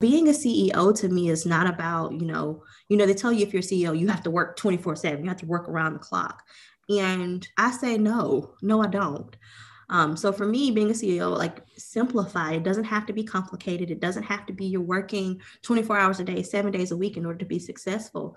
being a CEO to me is not about, you know, you know, they tell you if you're CEO, you have to work 24 7, you have to work around the clock. And I say, no, no, I don't. Um, so for me, being a CEO, like simplify, it doesn't have to be complicated. It doesn't have to be you're working 24 hours a day, seven days a week in order to be successful.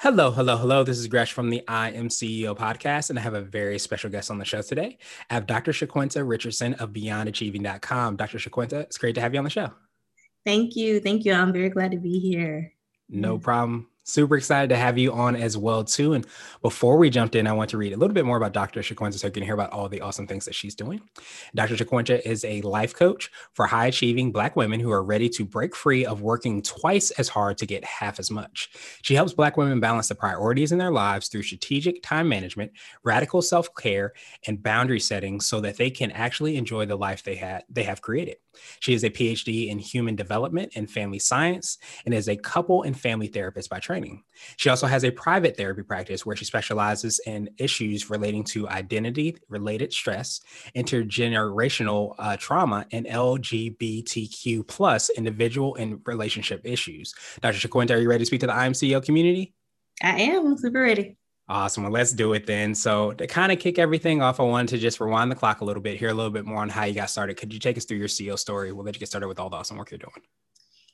Hello, hello, hello. This is Gresh from the I Am CEO podcast, and I have a very special guest on the show today. I have Dr. Shaquenta Richardson of BeyondAchieving.com. Dr. Shaquenta, it's great to have you on the show. Thank you. Thank you. I'm very glad to be here. No problem super excited to have you on as well too. And before we jumped in, I want to read a little bit more about Dr. Shaquenta so you can hear about all the awesome things that she's doing. Dr. Shaquenta is a life coach for high achieving Black women who are ready to break free of working twice as hard to get half as much. She helps Black women balance the priorities in their lives through strategic time management, radical self care, and boundary setting so that they can actually enjoy the life they had they have created. She is a PhD in human development and family science and is a couple and family therapist by training. She also has a private therapy practice where she specializes in issues relating to identity related stress, intergenerational uh, trauma, and LGBTQ plus individual and relationship issues. Dr. Shaquenta, are you ready to speak to the I Am CEO community? I am. I'm super ready. Awesome. Well, let's do it then. So, to kind of kick everything off, I wanted to just rewind the clock a little bit, hear a little bit more on how you got started. Could you take us through your CEO story? We'll let you get started with all the awesome work you're doing.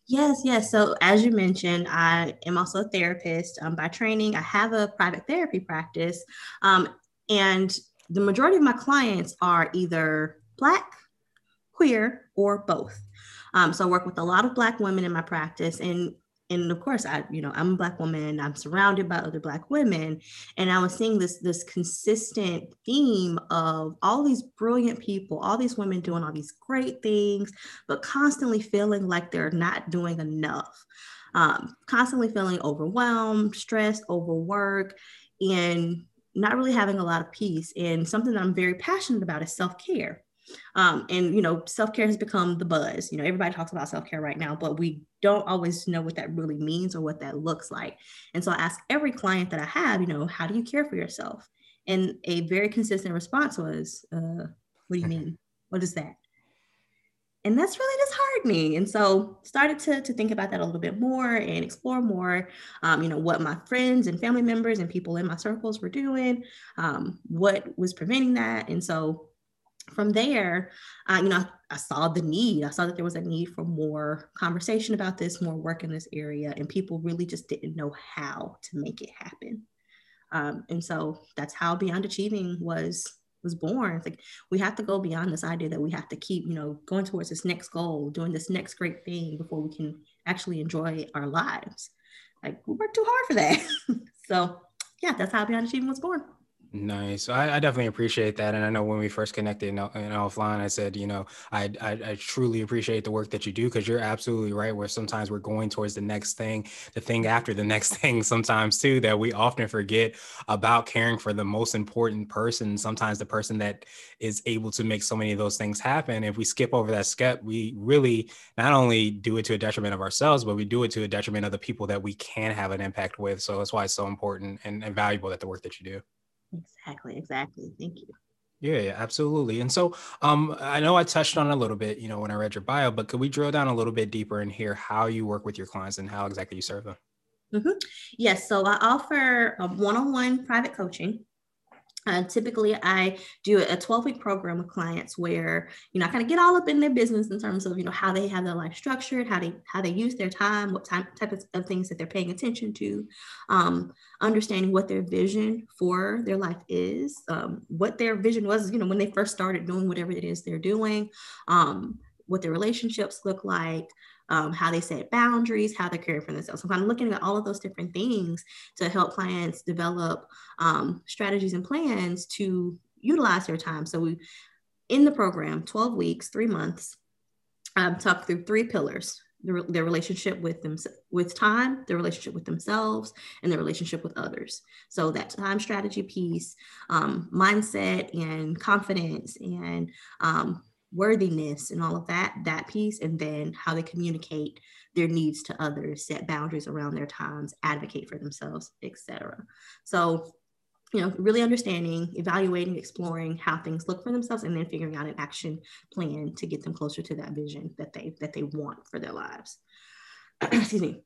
Yes, yes. So, as you mentioned, I am also a therapist um, by training. I have a private therapy practice, um, and the majority of my clients are either Black, queer, or both. Um, so, I work with a lot of Black women in my practice, and and of course i you know i'm a black woman i'm surrounded by other black women and i was seeing this this consistent theme of all these brilliant people all these women doing all these great things but constantly feeling like they're not doing enough. Um, constantly feeling overwhelmed stressed overworked and not really having a lot of peace and something that i'm very passionate about is self-care um, and you know, self-care has become the buzz. You know, everybody talks about self-care right now, but we don't always know what that really means or what that looks like. And so I ask every client that I have, you know, how do you care for yourself? And a very consistent response was, uh, what do you mean? What is that? And that's really disheartening. And so started to, to think about that a little bit more and explore more, um, you know, what my friends and family members and people in my circles were doing, um, what was preventing that. And so from there, uh, you know, I, I, saw the need. I saw that there was a need for more conversation about this, more work in this area, and people really just didn't know how to make it happen. Um, and so that's how Beyond Achieving was was born. It's like we have to go beyond this idea that we have to keep, you know, going towards this next goal, doing this next great thing before we can actually enjoy our lives. Like we work too hard for that. so yeah, that's how Beyond Achieving was born. Nice. I, I, definitely appreciate that. And I know when we first connected in, in offline, I said, you know, I, I, I truly appreciate the work that you do because you're absolutely right. Where sometimes we're going towards the next thing, the thing after the next thing, sometimes too, that we often forget about caring for the most important person. Sometimes the person that is able to make so many of those things happen. If we skip over that step, we really not only do it to a detriment of ourselves, but we do it to a detriment of the people that we can have an impact with. So that's why it's so important and, and valuable that the work that you do. Exactly, exactly. Thank you. Yeah, yeah, absolutely. And so um, I know I touched on a little bit, you know, when I read your bio, but could we drill down a little bit deeper and hear how you work with your clients and how exactly you serve them? Mm-hmm. Yes, so I offer one on one private coaching. Uh, typically, I do a 12 week program with clients where you know I kind of get all up in their business in terms of you know how they have their life structured, how they how they use their time, what type type of, of things that they're paying attention to, um, understanding what their vision for their life is, um, what their vision was you know when they first started doing whatever it is they're doing, um, what their relationships look like, um, how they set boundaries, how they're caring for themselves. So, kind of looking at all of those different things to help clients develop um, strategies and plans to utilize their time. So, we in the program, 12 weeks, three months, um, talk through three pillars their, their relationship with them with time their relationship with themselves and their relationship with others so that time strategy piece um, mindset and confidence and um, worthiness and all of that that piece and then how they communicate their needs to others set boundaries around their times advocate for themselves etc so you know really understanding evaluating exploring how things look for themselves and then figuring out an action plan to get them closer to that vision that they that they want for their lives. Excuse me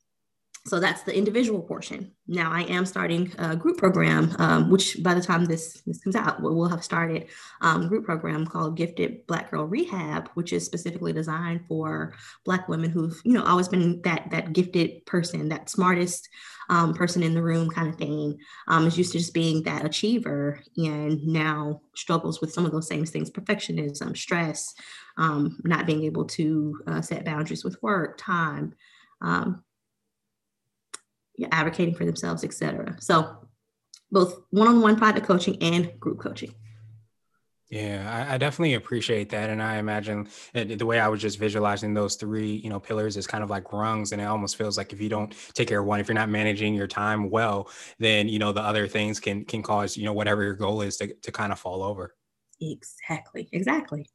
so that's the individual portion. Now I am starting a group program, um, which by the time this, this comes out, we'll, have started um, group program called Gifted Black Girl Rehab, which is specifically designed for Black women who've, you know, always been that that gifted person, that smartest um, person in the room kind of thing, um, is used to just being that achiever and now struggles with some of those same things, perfectionism, stress, um, not being able to uh, set boundaries with work, time. Um, advocating for themselves, etc. So both one-on-one private coaching and group coaching. Yeah, I, I, definitely appreciate that, and I imagine the way I was just visualizing those three, you know, pillars is kind of like rungs, and it almost feels like if you don't take care of one, if you're not managing your time well, then you know the other things can can cause you know whatever your goal is to to kind of fall over. Exactly. Exactly.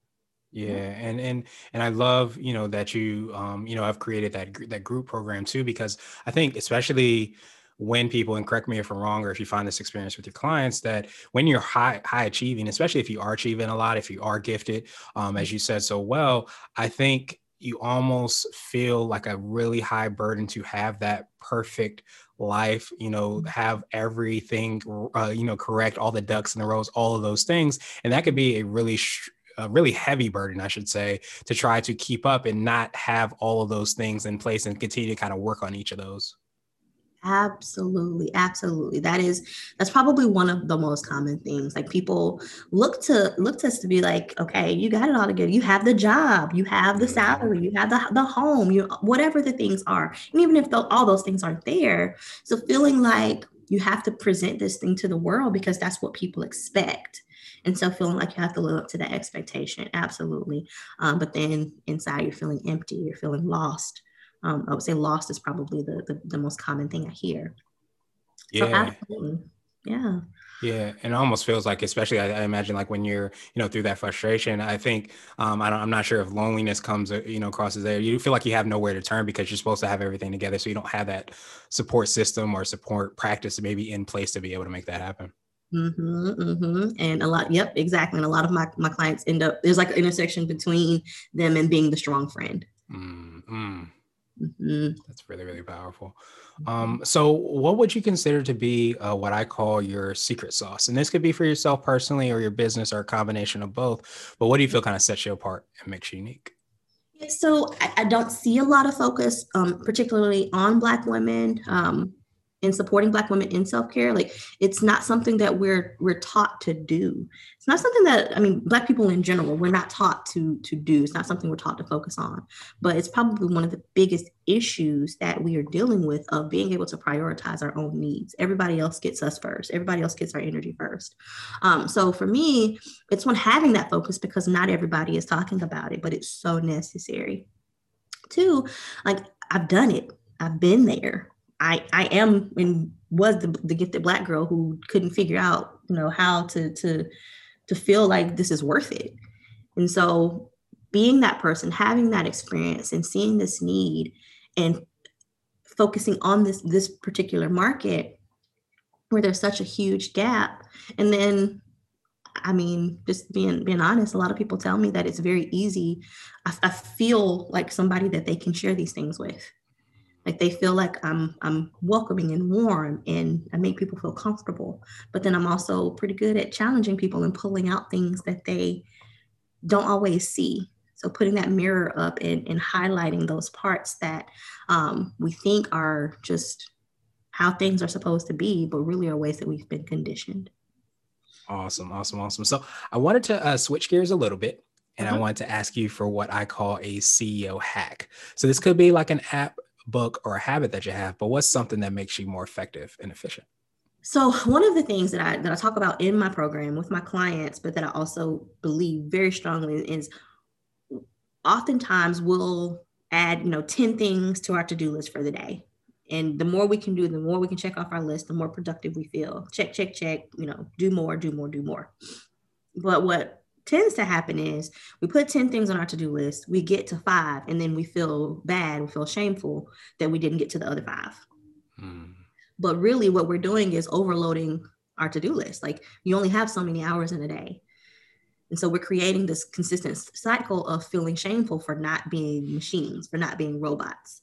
Yeah, and and and I love you know that you um you know I've created that that group program too because I think especially when people and correct me if I'm wrong or if you find this experience with your clients that when you're high high achieving, especially if you are achieving a lot, if you are gifted, um, as you said so well, I think you almost feel like a really high burden to have that perfect life you know mm-hmm. have everything uh, you know correct all the ducks in the rows all of those things and that could be a really sh- a really heavy burden, I should say, to try to keep up and not have all of those things in place and continue to kind of work on each of those. Absolutely, absolutely. That is that's probably one of the most common things. Like people look to look to us to be like, okay, you got it all together. You have the job, you have the mm-hmm. salary, you have the, the home, you whatever the things are. And even if the, all those things aren't there, so feeling like you have to present this thing to the world because that's what people expect and so feeling like you have to live up to that expectation absolutely um, but then inside you're feeling empty you're feeling lost um, i would say lost is probably the, the, the most common thing i hear yeah so absolutely. yeah yeah, and it almost feels like, especially I, I, imagine, like when you're, you know, through that frustration. I think um, I am not sure if loneliness comes, uh, you know, crosses there. You feel like you have nowhere to turn because you're supposed to have everything together, so you don't have that support system or support practice maybe in place to be able to make that happen. Mm-hmm, mm-hmm. And a lot, yep, exactly. And a lot of my, my clients end up, there's like an intersection between them and being the strong friend. Mm-hmm. Mm-hmm. That's really, really powerful. Um, so, what would you consider to be uh, what I call your secret sauce? And this could be for yourself personally or your business or a combination of both. But what do you feel kind of sets you apart and makes you unique? So, I, I don't see a lot of focus, um, particularly on Black women. Um, in supporting black women in self-care like it's not something that we're we're taught to do. It's not something that i mean black people in general we're not taught to to do. It's not something we're taught to focus on. But it's probably one of the biggest issues that we are dealing with of being able to prioritize our own needs. Everybody else gets us first. Everybody else gets our energy first. Um, so for me it's one having that focus because not everybody is talking about it but it's so necessary. Two like i've done it. I've been there I I am and was the, the gifted black girl who couldn't figure out you know how to to to feel like this is worth it. And so being that person, having that experience and seeing this need and focusing on this this particular market where there's such a huge gap and then I mean, just being being honest, a lot of people tell me that it's very easy. I, I feel like somebody that they can share these things with like they feel like i'm i'm welcoming and warm and i make people feel comfortable but then i'm also pretty good at challenging people and pulling out things that they don't always see so putting that mirror up and, and highlighting those parts that um, we think are just how things are supposed to be but really are ways that we've been conditioned awesome awesome awesome so i wanted to uh, switch gears a little bit and uh-huh. I wanted to ask you for what I call a CEO hack. So this could be like an app book or a habit that you have, but what's something that makes you more effective and efficient? So one of the things that I that I talk about in my program with my clients, but that I also believe very strongly is oftentimes we'll add, you know, 10 things to our to-do list for the day. And the more we can do, the more we can check off our list, the more productive we feel. Check, check, check, you know, do more, do more, do more. But what tends to happen is we put 10 things on our to-do list, we get to five, and then we feel bad, we feel shameful that we didn't get to the other five. Hmm. But really what we're doing is overloading our to-do list. Like you only have so many hours in a day. And so we're creating this consistent cycle of feeling shameful for not being machines, for not being robots.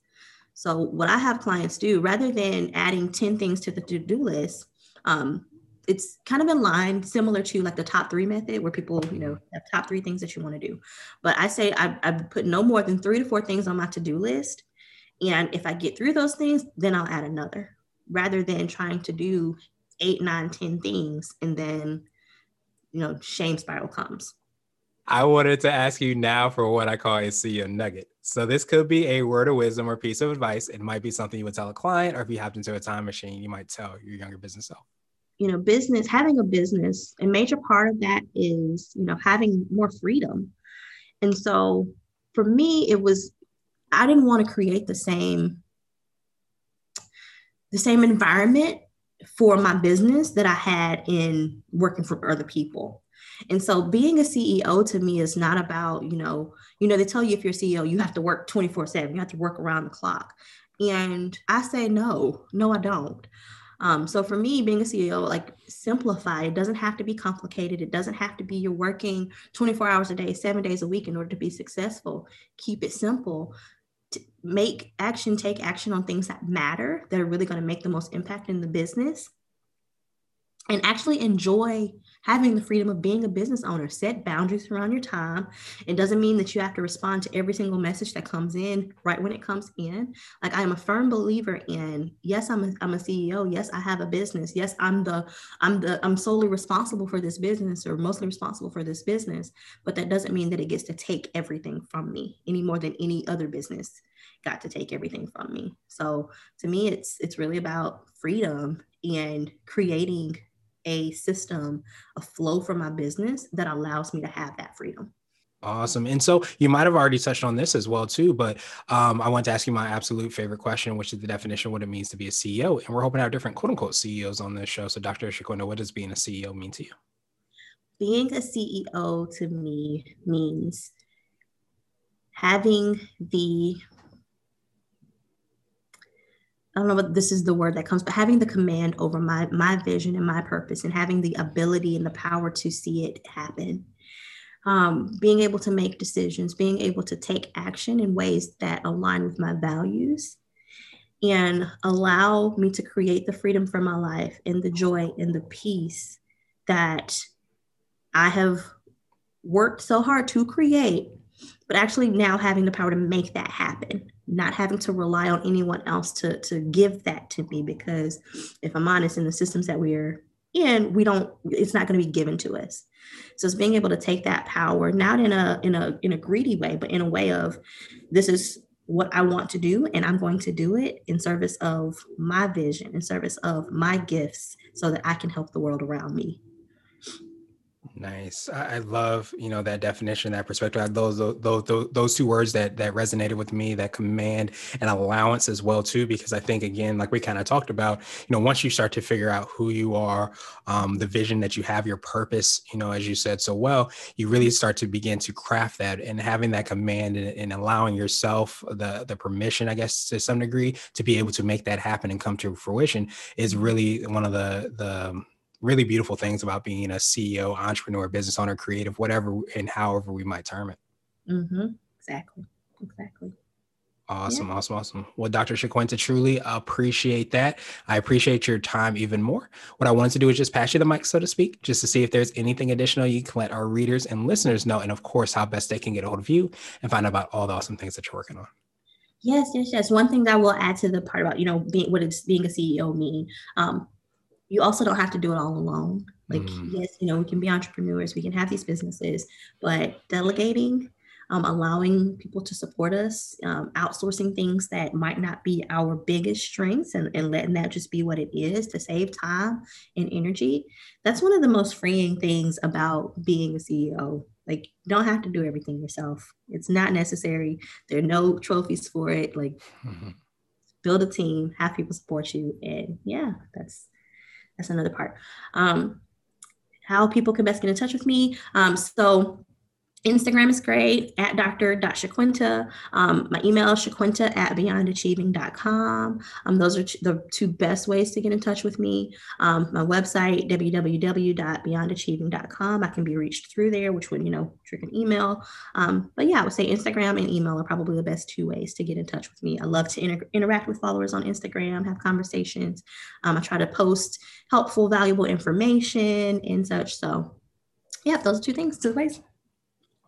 So what I have clients do, rather than adding 10 things to the to-do list, um, it's kind of in line similar to like the top three method where people you know have top three things that you want to do but i say I, I put no more than three to four things on my to-do list and if i get through those things then i'll add another rather than trying to do eight nine ten things and then you know shame spiral comes I wanted to ask you now for what I call a CEO nugget. So this could be a word of wisdom or piece of advice. It might be something you would tell a client, or if you hopped into a time machine, you might tell your younger business self you know business having a business a major part of that is you know having more freedom. And so for me it was i didn't want to create the same the same environment for my business that i had in working for other people. And so being a ceo to me is not about you know you know they tell you if you're ceo you have to work 24 7 you have to work around the clock. And i say no no i don't um, so for me, being a CEO, like simplify. It doesn't have to be complicated. It doesn't have to be you're working 24 hours a day, seven days a week in order to be successful. Keep it simple. To make action, take action on things that matter, that are really going to make the most impact in the business. And actually enjoy having the freedom of being a business owner. Set boundaries around your time. It doesn't mean that you have to respond to every single message that comes in right when it comes in. Like I am a firm believer in yes, I'm a, I'm a CEO. Yes, I have a business. Yes, I'm the I'm the I'm solely responsible for this business or mostly responsible for this business. But that doesn't mean that it gets to take everything from me any more than any other business got to take everything from me. So to me, it's it's really about freedom and creating a system, a flow for my business that allows me to have that freedom. Awesome. And so you might have already touched on this as well too, but um, I want to ask you my absolute favorite question, which is the definition of what it means to be a CEO. And we're hoping to have different quote unquote CEOs on this show. So Dr. Shaquinta, what does being a CEO mean to you? Being a CEO to me means having the I don't know what this is the word that comes, but having the command over my my vision and my purpose, and having the ability and the power to see it happen. Um, being able to make decisions, being able to take action in ways that align with my values, and allow me to create the freedom for my life and the joy and the peace that I have worked so hard to create, but actually now having the power to make that happen not having to rely on anyone else to to give that to me because if i'm honest in the systems that we're in we don't it's not going to be given to us. So it's being able to take that power not in a in a in a greedy way but in a way of this is what i want to do and i'm going to do it in service of my vision in service of my gifts so that i can help the world around me Nice. I love, you know, that definition, that perspective. Those, those, those, those two words that that resonated with me, that command and allowance as well too, because I think again, like we kind of talked about, you know, once you start to figure out who you are, um, the vision that you have, your purpose, you know, as you said so well, you really start to begin to craft that and having that command and, and allowing yourself the the permission, I guess, to some degree, to be able to make that happen and come to fruition is really one of the the really beautiful things about being a CEO, entrepreneur, business owner, creative, whatever and however we might term it. Mm-hmm. Exactly. Exactly. Awesome, yeah. awesome, awesome. Well, Dr. Shaquinta, truly appreciate that. I appreciate your time even more. What I wanted to do is just pass you the mic, so to speak, just to see if there's anything additional you can let our readers and listeners know, and of course, how best they can get a hold of you and find out about all the awesome things that you're working on. Yes, yes, yes. One thing that I will add to the part about you know being what does being a CEO mean. Um, you also don't have to do it all alone. Like, mm. yes, you know, we can be entrepreneurs, we can have these businesses, but delegating, um, allowing people to support us, um, outsourcing things that might not be our biggest strengths and, and letting that just be what it is to save time and energy. That's one of the most freeing things about being a CEO Like, you don't have to do everything yourself. It's not necessary. There are no trophies for it. Like, mm-hmm. build a team, have people support you, and yeah, that's that's another part. Um, how people can best get in touch with me. Um, so Instagram is great at dr.shaquinta. Um, my email is shaquinta at beyondachieving.com. Um, those are the two best ways to get in touch with me. Um, my website, www.beyondachieving.com. I can be reached through there, which would, you know, trick an email. Um, but yeah, I would say Instagram and email are probably the best two ways to get in touch with me. I love to inter- interact with followers on Instagram, have conversations. Um, I try to post helpful, valuable information and such. So yeah, those are two things, two ways.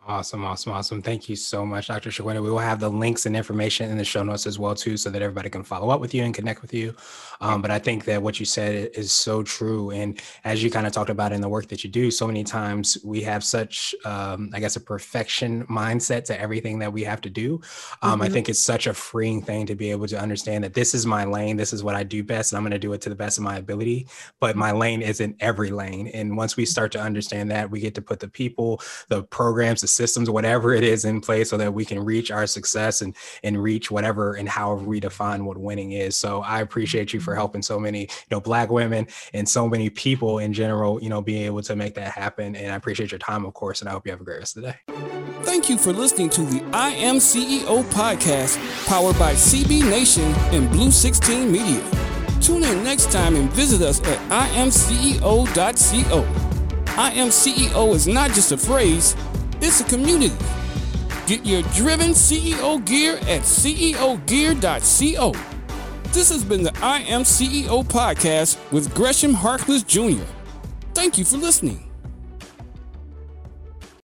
Awesome, awesome, awesome. Thank you so much, Dr. Shaquinta. We will have the links and information in the show notes as well, too, so that everybody can follow up with you and connect with you. Um, but I think that what you said is so true. And as you kind of talked about in the work that you do, so many times we have such, um, I guess, a perfection mindset to everything that we have to do. Um, mm-hmm. I think it's such a freeing thing to be able to understand that this is my lane, this is what I do best, and I'm going to do it to the best of my ability. But my lane isn't every lane. And once we start to understand that, we get to put the people, the programs, the systems, whatever it is in place so that we can reach our success and and reach whatever and however we define what winning is. So I appreciate you for mm-hmm. helping so many, you know, black women and so many people in general, you know, being able to make that happen. And I appreciate your time, of course, and I hope you have a great rest of the day. Thank you for listening to the I Am CEO podcast powered by CB Nation and Blue 16 Media. Tune in next time and visit us at imceo.co. I am CEO is not just a phrase, it's a community. Get your driven CEO gear at ceogear.co. This has been the I Am CEO podcast with Gresham Harkless Jr. Thank you for listening.